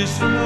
this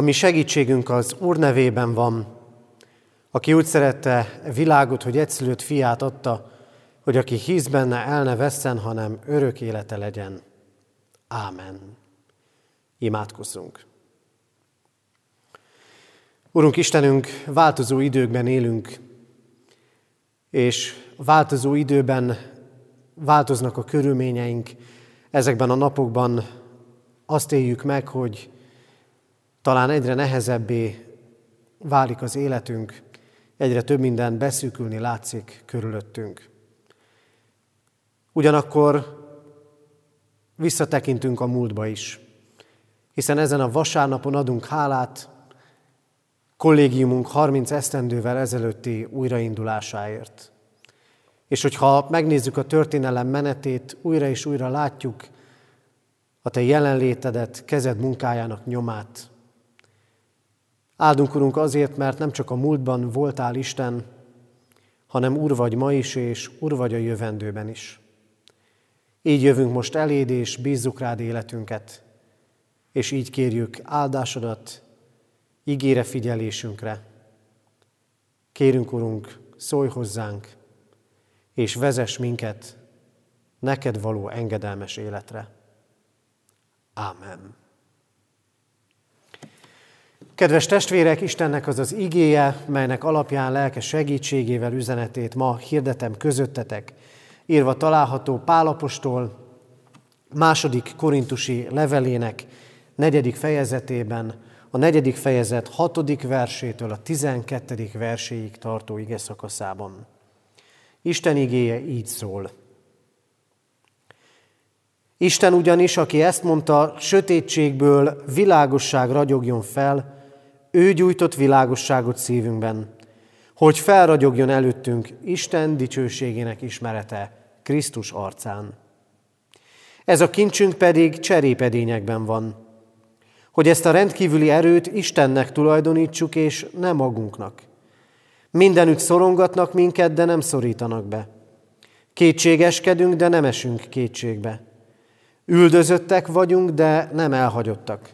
A mi segítségünk az Úr nevében van, aki úgy szerette világot, hogy egyszülött fiát adta, hogy aki hisz benne, el ne vesszen, hanem örök élete legyen. Ámen. Imádkozzunk. Urunk Istenünk, változó időkben élünk, és változó időben változnak a körülményeink. Ezekben a napokban azt éljük meg, hogy talán egyre nehezebbé válik az életünk, egyre több minden beszűkülni látszik körülöttünk. Ugyanakkor visszatekintünk a múltba is, hiszen ezen a vasárnapon adunk hálát kollégiumunk 30 esztendővel ezelőtti újraindulásáért. És hogyha megnézzük a történelem menetét, újra és újra látjuk a te jelenlétedet, kezed munkájának nyomát. Áldunk, Urunk, azért, mert nem csak a múltban voltál Isten, hanem Úr vagy ma is, és Úr vagy a jövendőben is. Így jövünk most eléd, és bízzuk rád életünket, és így kérjük áldásodat, ígére figyelésünkre. Kérünk, Urunk, szólj hozzánk, és vezess minket neked való engedelmes életre. Ámen. Kedves testvérek, Istennek az az igéje, melynek alapján lelke segítségével üzenetét ma hirdetem közöttetek, írva található Pálapostól második korintusi levelének negyedik fejezetében, a negyedik fejezet hatodik versétől a tizenkettedik verséig tartó ige szakaszában. Isten igéje így szól. Isten ugyanis, aki ezt mondta, sötétségből világosság ragyogjon fel, ő gyújtott világosságot szívünkben, hogy felragyogjon előttünk Isten dicsőségének ismerete Krisztus arcán. Ez a kincsünk pedig cserépedényekben van, hogy ezt a rendkívüli erőt Istennek tulajdonítsuk, és nem magunknak. Mindenütt szorongatnak minket, de nem szorítanak be. Kétségeskedünk, de nem esünk kétségbe. Üldözöttek vagyunk, de nem elhagyottak.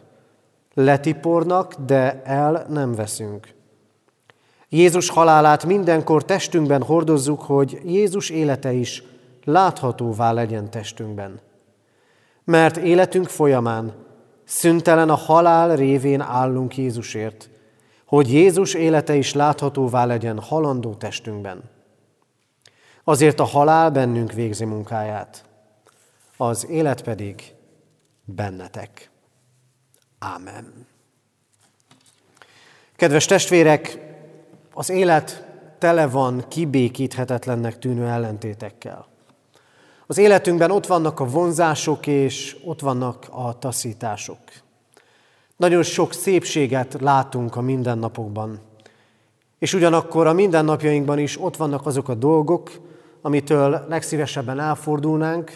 Letipornak, de el nem veszünk. Jézus halálát mindenkor testünkben hordozzuk, hogy Jézus élete is láthatóvá legyen testünkben. Mert életünk folyamán szüntelen a halál révén állunk Jézusért, hogy Jézus élete is láthatóvá legyen halandó testünkben. Azért a halál bennünk végzi munkáját, az élet pedig bennetek. Ámen. Kedves testvérek, az élet tele van kibékíthetetlennek tűnő ellentétekkel. Az életünkben ott vannak a vonzások, és ott vannak a taszítások. Nagyon sok szépséget látunk a mindennapokban. És ugyanakkor a mindennapjainkban is ott vannak azok a dolgok, amitől legszívesebben elfordulnánk,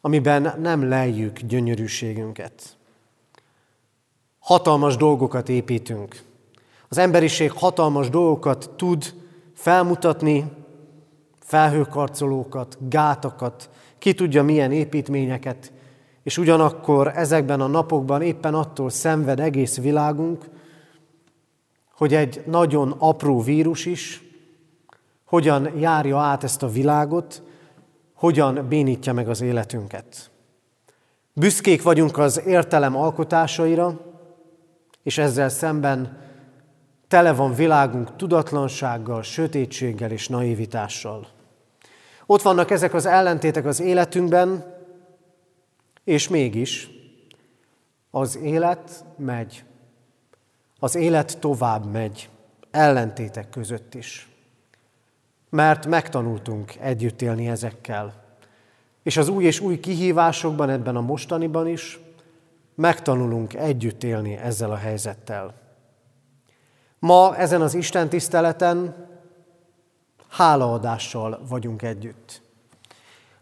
amiben nem lejjük gyönyörűségünket. Hatalmas dolgokat építünk. Az emberiség hatalmas dolgokat tud felmutatni, felhőkarcolókat, gátakat, ki tudja milyen építményeket, és ugyanakkor ezekben a napokban éppen attól szenved egész világunk, hogy egy nagyon apró vírus is hogyan járja át ezt a világot, hogyan bénítja meg az életünket. Büszkék vagyunk az értelem alkotásaira, és ezzel szemben tele van világunk tudatlansággal, sötétséggel és naivitással. Ott vannak ezek az ellentétek az életünkben, és mégis az élet megy. Az élet tovább megy, ellentétek között is. Mert megtanultunk együtt élni ezekkel. És az új és új kihívásokban, ebben a mostaniban is megtanulunk együtt élni ezzel a helyzettel. Ma ezen az Isten tiszteleten hálaadással vagyunk együtt.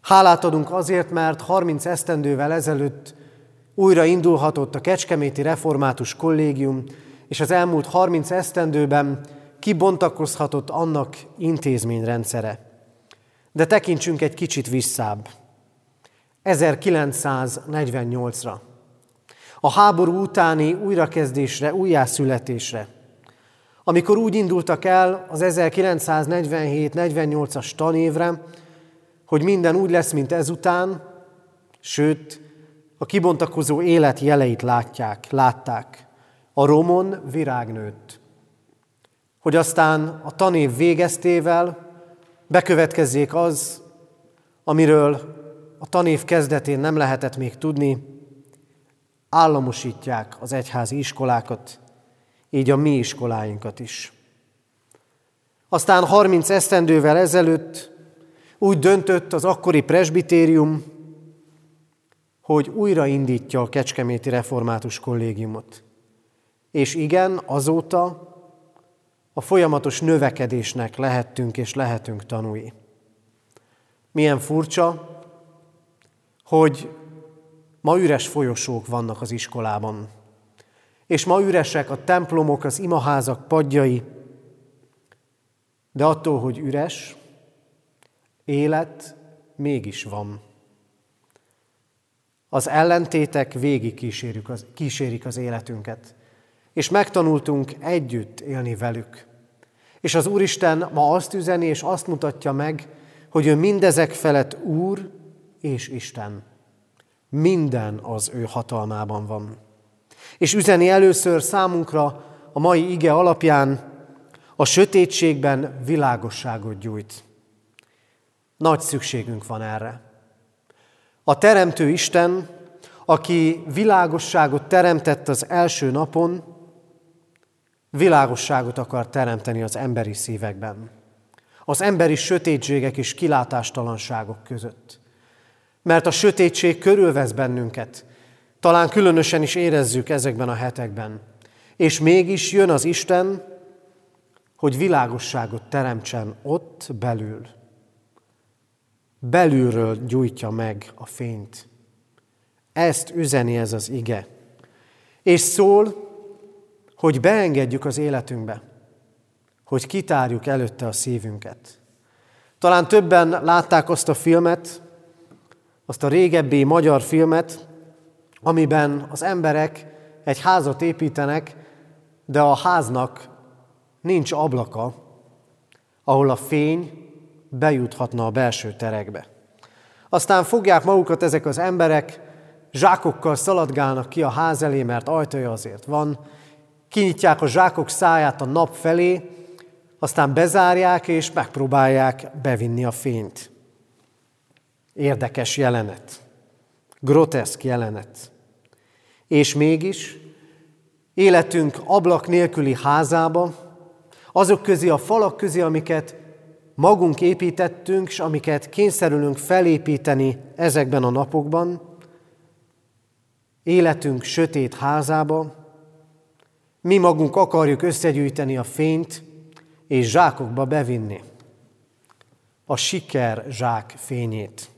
Hálát adunk azért, mert 30 esztendővel ezelőtt újra indulhatott a Kecskeméti Református Kollégium, és az elmúlt 30 esztendőben kibontakozhatott annak intézményrendszere. De tekintsünk egy kicsit visszább. 1948-ra. A háború utáni újrakezdésre, újjászületésre. Amikor úgy indultak el az 1947-48-as tanévre, hogy minden úgy lesz, mint ezután, sőt, a kibontakozó élet jeleit látják, látták. A romon virág nőtt. Hogy aztán a tanév végeztével bekövetkezzék az, amiről a tanév kezdetén nem lehetett még tudni, államosítják az egyházi iskolákat, így a mi iskoláinkat is. Aztán 30 esztendővel ezelőtt úgy döntött az akkori presbitérium, hogy újraindítja a Kecskeméti Református Kollégiumot. És igen, azóta a folyamatos növekedésnek lehettünk és lehetünk tanúi. Milyen furcsa, hogy ma üres folyosók vannak az iskolában, és ma üresek a templomok, az imaházak padjai, de attól, hogy üres, Élet mégis van. Az ellentétek végig kísérjük az, kísérik az életünket, és megtanultunk együtt élni velük. És az Úristen ma azt üzeni, és azt mutatja meg, hogy ő mindezek felett Úr és Isten. Minden az ő hatalmában van. És üzeni először számunkra a mai ige alapján a sötétségben világosságot gyújt. Nagy szükségünk van erre. A Teremtő Isten, aki világosságot teremtett az első napon, világosságot akar teremteni az emberi szívekben, az emberi sötétségek és kilátástalanságok között. Mert a sötétség körülvesz bennünket, talán különösen is érezzük ezekben a hetekben. És mégis jön az Isten, hogy világosságot teremtsen ott belül belülről gyújtja meg a fényt. Ezt üzeni ez az ige. És szól, hogy beengedjük az életünkbe, hogy kitárjuk előtte a szívünket. Talán többen látták azt a filmet, azt a régebbi magyar filmet, amiben az emberek egy házat építenek, de a háznak nincs ablaka, ahol a fény bejuthatna a belső terekbe. Aztán fogják magukat ezek az emberek, zsákokkal szaladgálnak ki a ház elé, mert ajtaja azért van, kinyitják a zsákok száját a nap felé, aztán bezárják és megpróbálják bevinni a fényt. Érdekes jelenet, groteszk jelenet. És mégis életünk ablak nélküli házába, Azok közé, a falak közé, amiket magunk építettünk, és amiket kényszerülünk felépíteni ezekben a napokban, életünk sötét házába, mi magunk akarjuk összegyűjteni a fényt, és zsákokba bevinni a siker zsák fényét.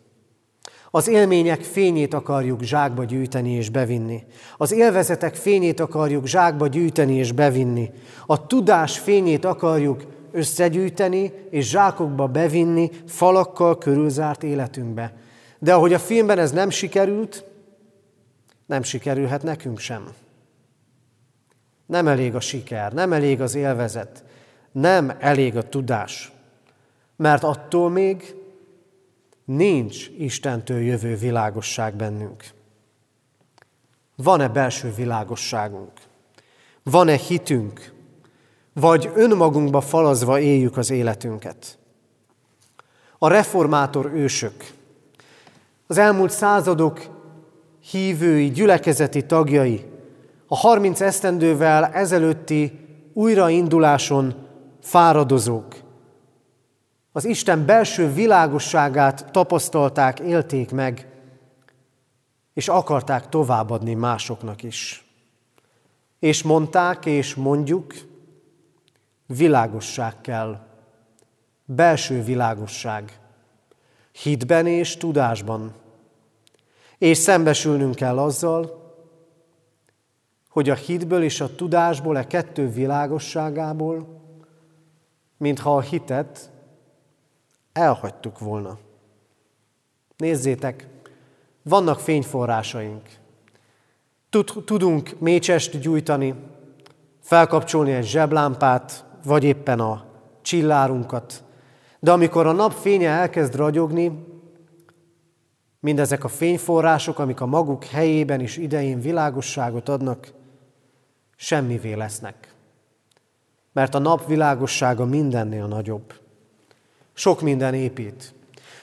Az élmények fényét akarjuk zsákba gyűjteni és bevinni. Az élvezetek fényét akarjuk zsákba gyűjteni és bevinni. A tudás fényét akarjuk összegyűjteni és zsákokba bevinni falakkal körülzárt életünkbe. De ahogy a filmben ez nem sikerült, nem sikerülhet nekünk sem. Nem elég a siker, nem elég az élvezet, nem elég a tudás, mert attól még nincs Istentől jövő világosság bennünk. Van-e belső világosságunk? Van-e hitünk? Vagy önmagunkba falazva éljük az életünket? A reformátor ősök, az elmúlt századok hívői, gyülekezeti tagjai, a 30 esztendővel ezelőtti újrainduláson fáradozók, az Isten belső világosságát tapasztalták, élték meg, és akarták továbbadni másoknak is. És mondták, és mondjuk, világosság kell, belső világosság, hitben és tudásban. És szembesülnünk kell azzal, hogy a hitből és a tudásból, e kettő világosságából, mintha a hitet elhagytuk volna. Nézzétek, vannak fényforrásaink. Tudunk mécsest gyújtani, felkapcsolni egy zseblámpát, vagy éppen a csillárunkat. De amikor a nap fénye elkezd ragyogni, mindezek a fényforrások, amik a maguk helyében és idején világosságot adnak, semmivé lesznek. Mert a nap világossága mindennél nagyobb. Sok minden épít.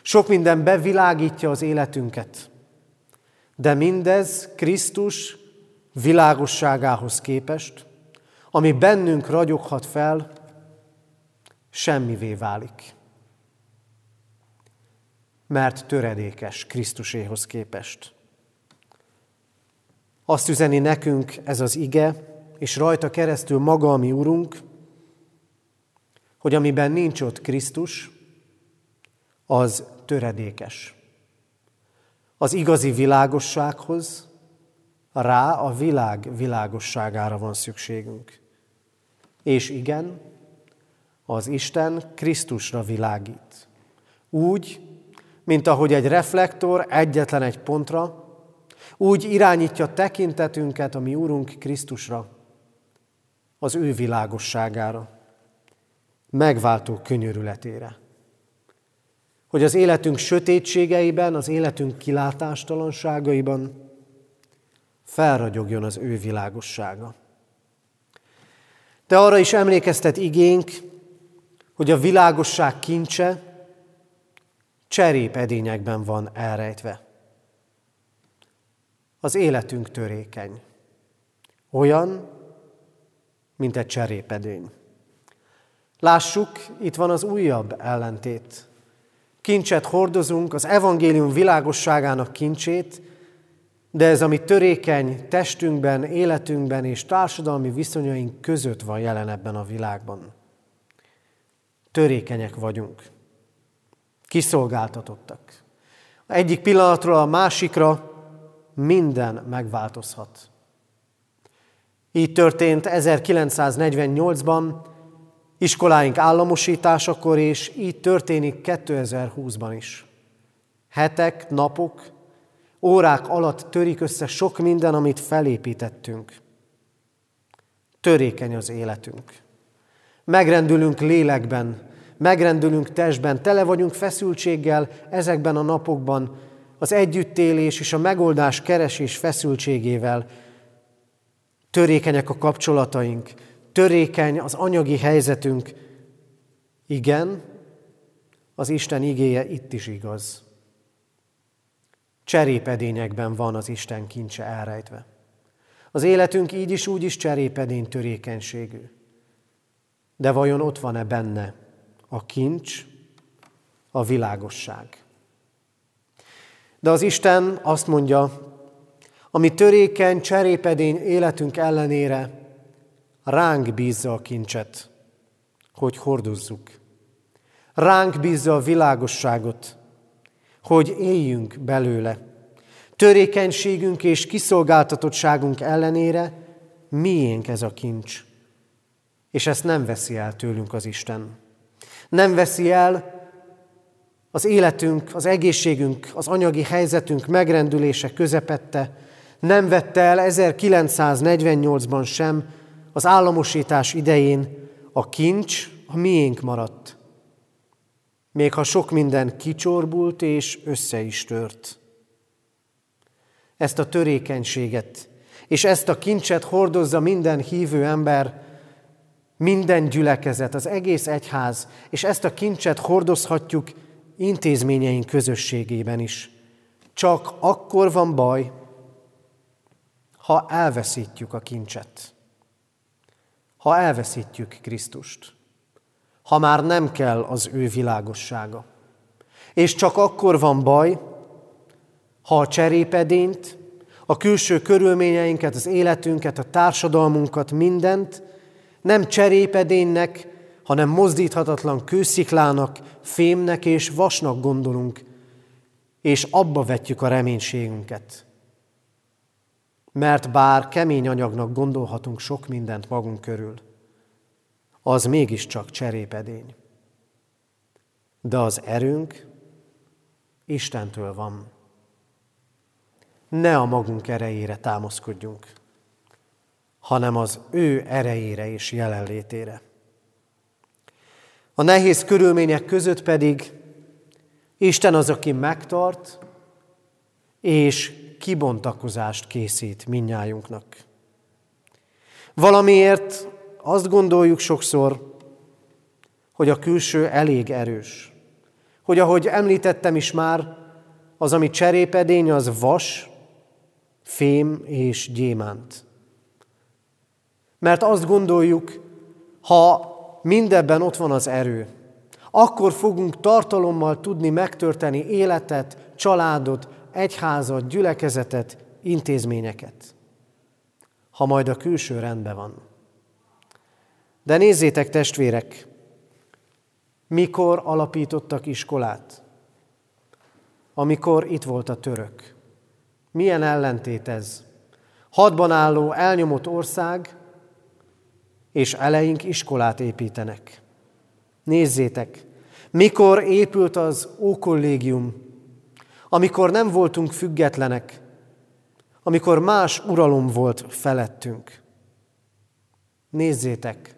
Sok minden bevilágítja az életünket. De mindez Krisztus világosságához képest, ami bennünk ragyoghat fel, semmivé válik. Mert töredékes Krisztuséhoz képest. Azt üzeni nekünk ez az ige, és rajta keresztül maga a mi Urunk, hogy amiben nincs ott Krisztus, az töredékes. Az igazi világossághoz rá a világ világosságára van szükségünk. És igen, az Isten Krisztusra világít. Úgy, mint ahogy egy reflektor egyetlen egy pontra, úgy irányítja tekintetünket a mi Úrunk Krisztusra, az ő világosságára, megváltó könyörületére hogy az életünk sötétségeiben, az életünk kilátástalanságaiban felragyogjon az ő világossága. De arra is emlékeztet igénk, hogy a világosság kincse cserépedényekben van elrejtve. Az életünk törékeny. Olyan, mint egy cserépedény. Lássuk, itt van az újabb ellentét kincset hordozunk, az evangélium világosságának kincsét, de ez, ami törékeny testünkben, életünkben és társadalmi viszonyaink között van jelen ebben a világban. Törékenyek vagyunk. Kiszolgáltatottak. Egyik pillanatról a másikra minden megváltozhat. Így történt 1948-ban, iskoláink államosításakor, és így történik 2020-ban is. Hetek, napok, órák alatt törik össze sok minden, amit felépítettünk. Törékeny az életünk. Megrendülünk lélekben, megrendülünk testben, tele vagyunk feszültséggel ezekben a napokban, az együttélés és a megoldás keresés feszültségével. Törékenyek a kapcsolataink, törékeny az anyagi helyzetünk. Igen, az Isten igéje itt is igaz. Cserépedényekben van az Isten kincse elrejtve. Az életünk így is úgy is cserépedény törékenységű. De vajon ott van-e benne a kincs, a világosság? De az Isten azt mondja, ami törékeny, cserépedény életünk ellenére ránk bízza a kincset, hogy hordozzuk. Ránk bízza a világosságot, hogy éljünk belőle. Törékenységünk és kiszolgáltatottságunk ellenére miénk ez a kincs. És ezt nem veszi el tőlünk az Isten. Nem veszi el az életünk, az egészségünk, az anyagi helyzetünk megrendülése közepette, nem vette el 1948-ban sem az államosítás idején a kincs, a miénk maradt. Még ha sok minden kicsorbult és össze is tört. Ezt a törékenységet és ezt a kincset hordozza minden hívő ember, minden gyülekezet, az egész egyház, és ezt a kincset hordozhatjuk intézményeink közösségében is. Csak akkor van baj, ha elveszítjük a kincset. Ha elveszítjük Krisztust. Ha már nem kell az ő világossága. És csak akkor van baj, ha a cserépedényt, a külső körülményeinket, az életünket, a társadalmunkat, mindent nem cserépedénynek, hanem mozdíthatatlan kősziklának, fémnek és vasnak gondolunk, és abba vetjük a reménységünket. Mert bár kemény anyagnak gondolhatunk sok mindent magunk körül, az mégiscsak cserépedény. De az erőnk Istentől van ne a magunk erejére támaszkodjunk, hanem az ő erejére és jelenlétére. A nehéz körülmények között pedig Isten az, aki megtart, és kibontakozást készít minnyájunknak. Valamiért azt gondoljuk sokszor, hogy a külső elég erős. Hogy ahogy említettem is már, az, ami cserépedény, az vas, fém és gyémánt. Mert azt gondoljuk, ha mindebben ott van az erő, akkor fogunk tartalommal tudni megtörteni életet, családot, egyházat, gyülekezetet, intézményeket. Ha majd a külső rendben van. De nézzétek, testvérek, mikor alapítottak iskolát? Amikor itt volt a török. Milyen ellentét ez? Hadban álló, elnyomott ország, és eleink iskolát építenek. Nézzétek, mikor épült az ókollégium, amikor nem voltunk függetlenek, amikor más uralom volt felettünk. Nézzétek,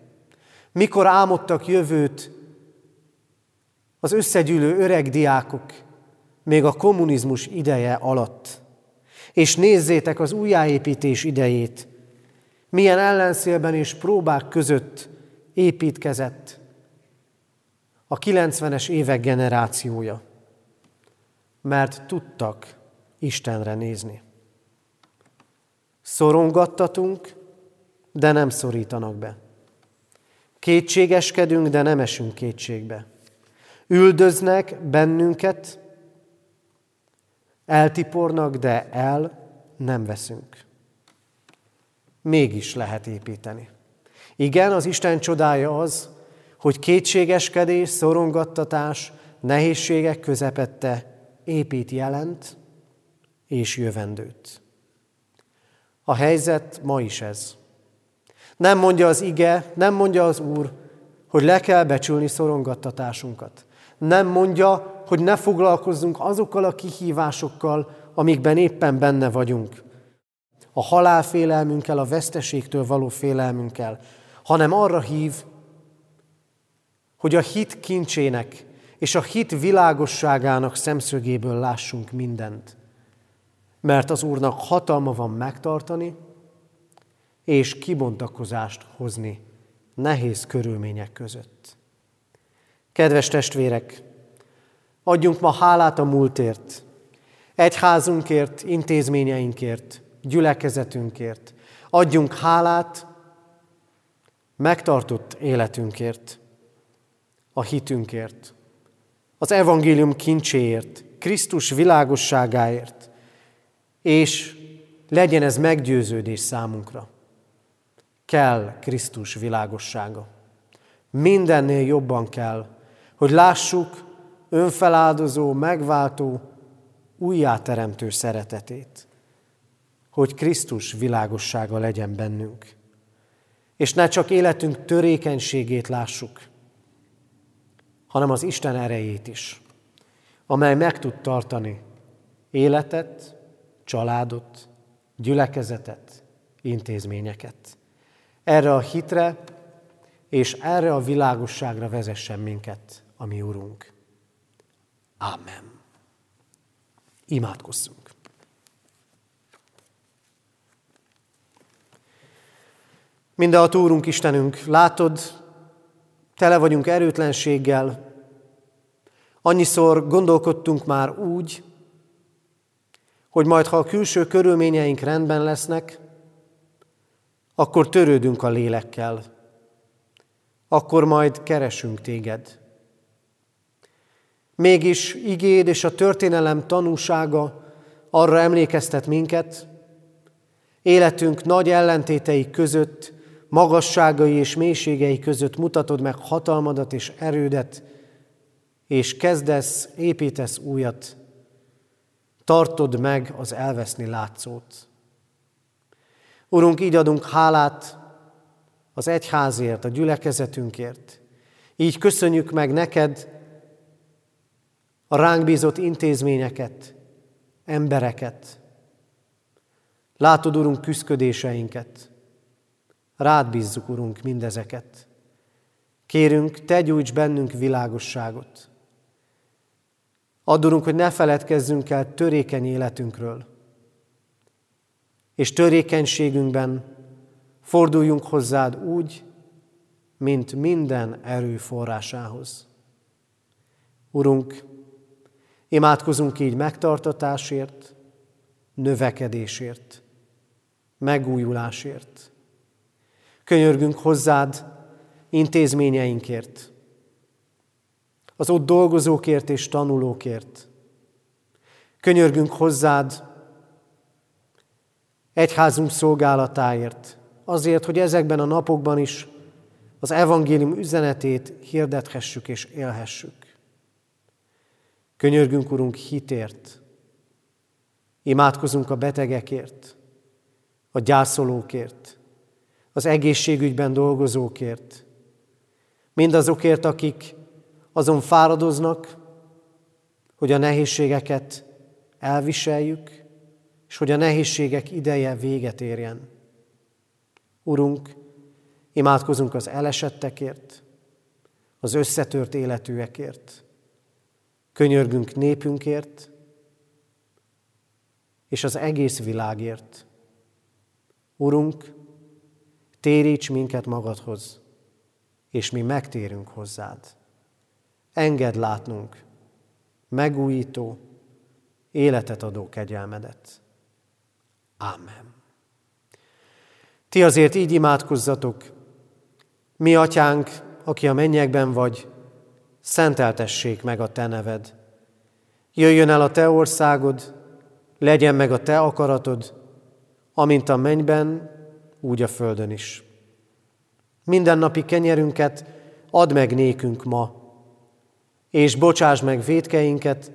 mikor álmodtak jövőt az összegyűlő öreg diákok, még a kommunizmus ideje alatt és nézzétek az újjáépítés idejét, milyen ellenszélben és próbák között építkezett a 90-es évek generációja, mert tudtak Istenre nézni. Szorongattatunk, de nem szorítanak be. Kétségeskedünk, de nem esünk kétségbe. Üldöznek bennünket, Eltipornak, de el nem veszünk. Mégis lehet építeni. Igen, az Isten csodája az, hogy kétségeskedés, szorongattatás, nehézségek közepette épít jelent és jövendőt. A helyzet ma is ez. Nem mondja az ige, nem mondja az Úr, hogy le kell becsülni szorongattatásunkat. Nem mondja, hogy ne foglalkozzunk azokkal a kihívásokkal, amikben éppen benne vagyunk. A halálfélelmünkkel, a veszteségtől való félelmünkkel, hanem arra hív, hogy a hit kincsének és a hit világosságának szemszögéből lássunk mindent. Mert az Úrnak hatalma van megtartani és kibontakozást hozni nehéz körülmények között. Kedves testvérek, Adjunk ma hálát a múltért, egyházunkért, intézményeinkért, gyülekezetünkért. Adjunk hálát, megtartott életünkért, a hitünkért, az evangélium kincséért, Krisztus világosságáért, és legyen ez meggyőződés számunkra. Kell Krisztus világossága. Mindennél jobban kell, hogy lássuk önfeláldozó, megváltó, újjáteremtő szeretetét, hogy Krisztus világossága legyen bennünk. És ne csak életünk törékenységét lássuk, hanem az Isten erejét is, amely meg tud tartani életet, családot, gyülekezetet, intézményeket. Erre a hitre és erre a világosságra vezessen minket a mi Urunk. Amen. Imádkozzunk. a Úrunk Istenünk, látod, tele vagyunk erőtlenséggel, annyiszor gondolkodtunk már úgy, hogy majd ha a külső körülményeink rendben lesznek, akkor törődünk a lélekkel, akkor majd keresünk téged. Mégis igéd és a történelem tanúsága arra emlékeztet minket, életünk nagy ellentétei között, magasságai és mélységei között mutatod meg hatalmadat és erődet, és kezdesz, építesz újat, tartod meg az elveszni látszót. Urunk, így adunk hálát az egyházért, a gyülekezetünkért. Így köszönjük meg neked a ránk bízott intézményeket, embereket. Látod, Urunk, küzdködéseinket. Rád bízzuk, Urunk, mindezeket. Kérünk, te gyújts bennünk világosságot. Add, Urunk, hogy ne feledkezzünk el törékeny életünkről. És törékenységünkben forduljunk hozzád úgy, mint minden erő forrásához. Urunk, imádkozunk így megtartatásért, növekedésért, megújulásért. Könyörgünk hozzád intézményeinkért, az ott dolgozókért és tanulókért. Könyörgünk hozzád egyházunk szolgálatáért, azért, hogy ezekben a napokban is az evangélium üzenetét hirdethessük és élhessük. Könyörgünk, Urunk, hitért. Imádkozunk a betegekért, a gyászolókért, az egészségügyben dolgozókért, mindazokért, akik azon fáradoznak, hogy a nehézségeket elviseljük, és hogy a nehézségek ideje véget érjen. Urunk, imádkozunk az elesettekért, az összetört életűekért, könyörgünk népünkért, és az egész világért. Urunk, téríts minket magadhoz, és mi megtérünk hozzád. Engedd látnunk megújító, életet adó kegyelmedet. Amen. Ti azért így imádkozzatok, mi atyánk, aki a mennyekben vagy, szenteltessék meg a te neved. Jöjjön el a te országod, legyen meg a te akaratod, amint a mennyben, úgy a földön is. Mindennapi kenyerünket add meg nékünk ma, és bocsáss meg védkeinket,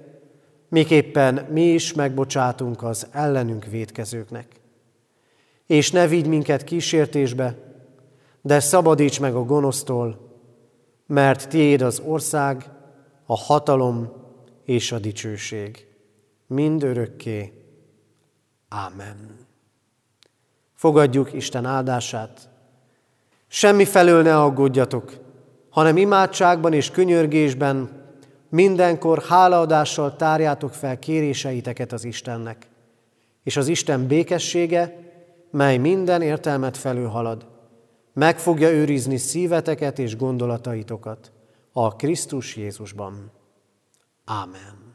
miképpen mi is megbocsátunk az ellenünk védkezőknek. És ne vigy minket kísértésbe, de szabadíts meg a gonosztól, mert tiéd az ország, a hatalom és a dicsőség. Mind örökké. Ámen. Fogadjuk Isten áldását. Semmi felől ne aggódjatok, hanem imádságban és könyörgésben mindenkor hálaadással tárjátok fel kéréseiteket az Istennek, és az Isten békessége, mely minden értelmet felülhalad, meg fogja őrizni szíveteket és gondolataitokat a Krisztus Jézusban. Ámen.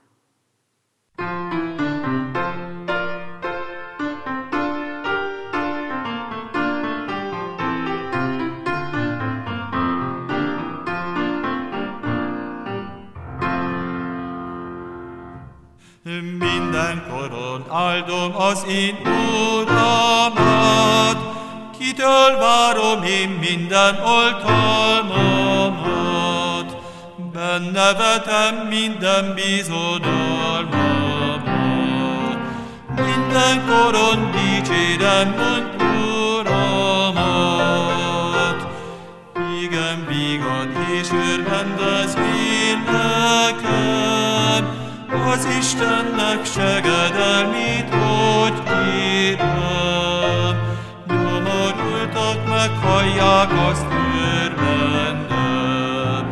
Áldom az én Uramat, kitől várom én minden oltalmamat, benne vetem minden bizodalmamat. Mindenkoron dicsérem mond az Istennek segedelmit, hogy kérem. Nyomorultak meghallják azt örvendem,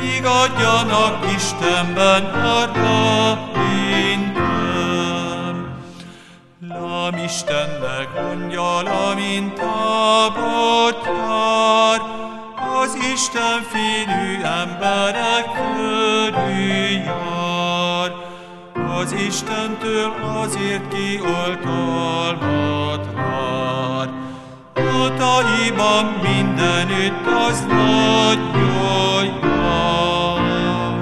Vigadjanak Istenben arra minden. Lám Istennek angyal, amint tábort jár, az Isten félő emberek körül jár. Az Istentől azért kioltalmat vár. Utaiban mindenütt az nagy jól jár.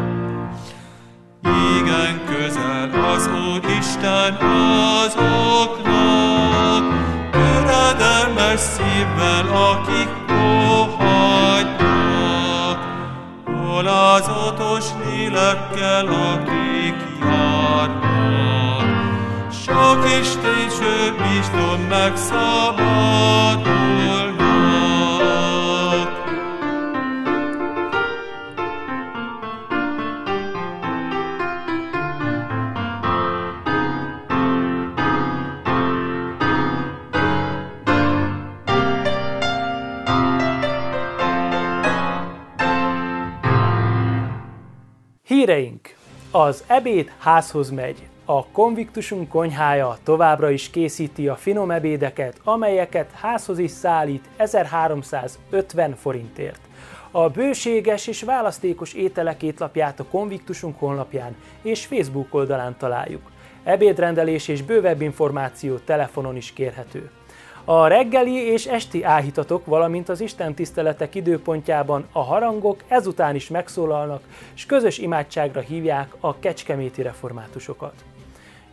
Igen közel az Úr Isten azoknak, töredelmes szívvel, akik alázatos lélekkel, akik. Sok Isten bizton megszabadulnak. Az ebéd házhoz megy. A konviktusunk konyhája továbbra is készíti a finom ebédeket, amelyeket házhoz is szállít 1350 forintért. A bőséges és választékos ételek étlapját a konviktusunk honlapján és Facebook oldalán találjuk. Ebédrendelés és bővebb információ telefonon is kérhető. A reggeli és esti áhítatok, valamint az Isten tiszteletek időpontjában a harangok ezután is megszólalnak, és közös imádságra hívják a kecskeméti reformátusokat.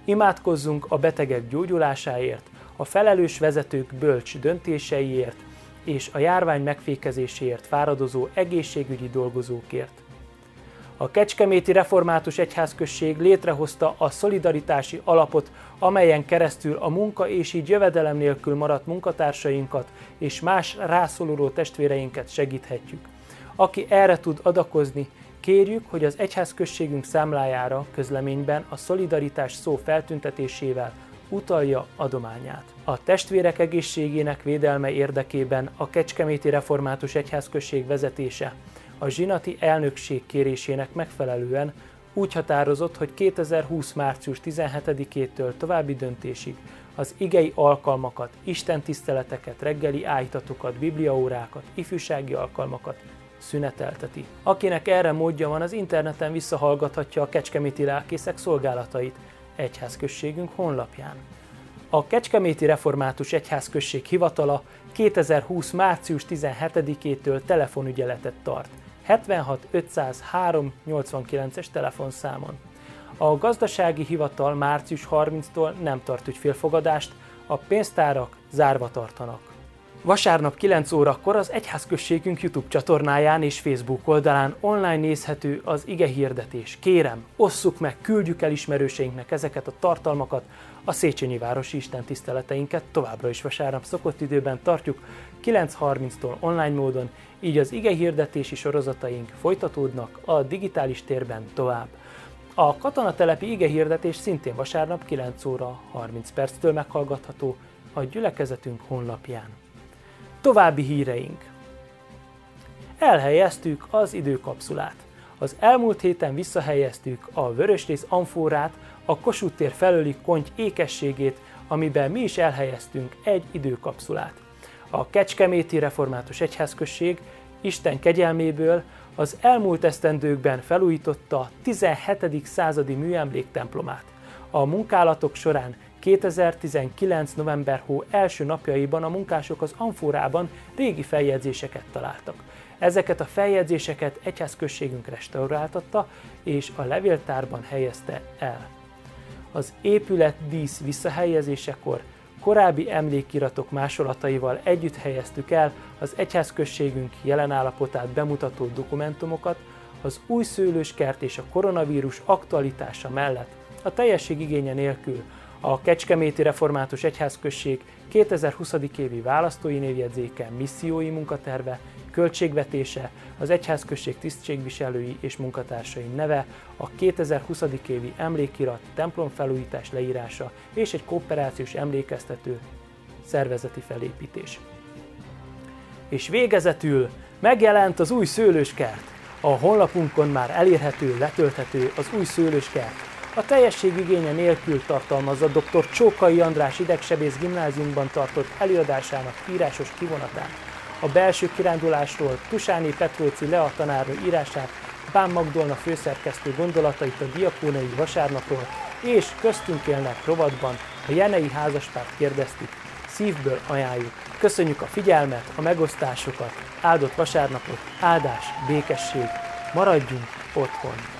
Imádkozzunk a betegek gyógyulásáért, a felelős vezetők bölcs döntéseiért és a járvány megfékezéséért fáradozó egészségügyi dolgozókért. A Kecskeméti Református Egyházközség létrehozta a szolidaritási alapot, amelyen keresztül a munka és így jövedelem nélkül maradt munkatársainkat és más rászoruló testvéreinket segíthetjük. Aki erre tud adakozni, kérjük, hogy az egyházközségünk számlájára közleményben a szolidaritás szó feltüntetésével utalja adományát. A testvérek egészségének védelme érdekében a Kecskeméti Református Egyházközség vezetése a zsinati elnökség kérésének megfelelően úgy határozott, hogy 2020. március 17-től további döntésig az igei alkalmakat, istentiszteleteket, reggeli ájtatokat, bibliaórákat, ifjúsági alkalmakat szünetelteti. Akinek erre módja van, az interneten visszahallgathatja a Kecskeméti lelkészek szolgálatait egyházközségünk honlapján. A Kecskeméti Református Egyházközség hivatala 2020. március 17-től telefonügyeletet tart 76 503 89-es telefonszámon. A gazdasági hivatal március 30-tól nem tart ügyfélfogadást, a pénztárak zárva tartanak. Vasárnap 9 órakor az Egyházközségünk YouTube csatornáján és Facebook oldalán online nézhető az ige hirdetés. Kérem, osszuk meg, küldjük el ismerőseinknek ezeket a tartalmakat, a Széchenyi Városi Isten tiszteleteinket továbbra is vasárnap szokott időben tartjuk, 9.30-tól online módon, így az ige hirdetési sorozataink folytatódnak a digitális térben tovább. A katonatelepi ige hirdetés szintén vasárnap 9 óra 30 perctől meghallgatható a gyülekezetünk honlapján. További híreink. Elhelyeztük az időkapszulát. Az elmúlt héten visszahelyeztük a Vörösrész amfórát, a Kossuth tér felőli konty ékességét, amiben mi is elhelyeztünk egy időkapszulát. A Kecskeméti Református Egyházközség Isten kegyelméből az elmúlt esztendőkben felújította 17. századi műemlék templomát. A munkálatok során 2019. november hó első napjaiban a munkások az Amforában régi feljegyzéseket találtak. Ezeket a feljegyzéseket egyházközségünk restauráltatta és a levéltárban helyezte el. Az épület dísz visszahelyezésekor korábbi emlékiratok másolataival együtt helyeztük el az egyházközségünk jelen állapotát bemutató dokumentumokat, az új szőlőskert és a koronavírus aktualitása mellett a teljesség igénye nélkül a Kecskeméti Református Egyházközség 2020. évi választói névjegyzéke, missziói munkaterve, költségvetése, az egyházközség tisztségviselői és munkatársai neve, a 2020. évi emlékirat, templomfelújítás leírása és egy kooperációs emlékeztető szervezeti felépítés. És végezetül megjelent az új szőlőskert. A honlapunkon már elérhető, letölthető az új szőlőskert, a teljesség igénye nélkül tartalmazza dr. Csókai András idegsebész gimnáziumban tartott előadásának írásos kivonatát, a belső kirándulásról Tusáni Petróci Lea tanárnő írását, Bán Magdolna főszerkesztő gondolatait a diakónai vasárnapról, és köztünk élnek rovatban a Jenei házaspárt kérdeztük, szívből ajánljuk. Köszönjük a figyelmet, a megosztásokat, áldott vasárnapot, áldás, békesség, maradjunk otthon!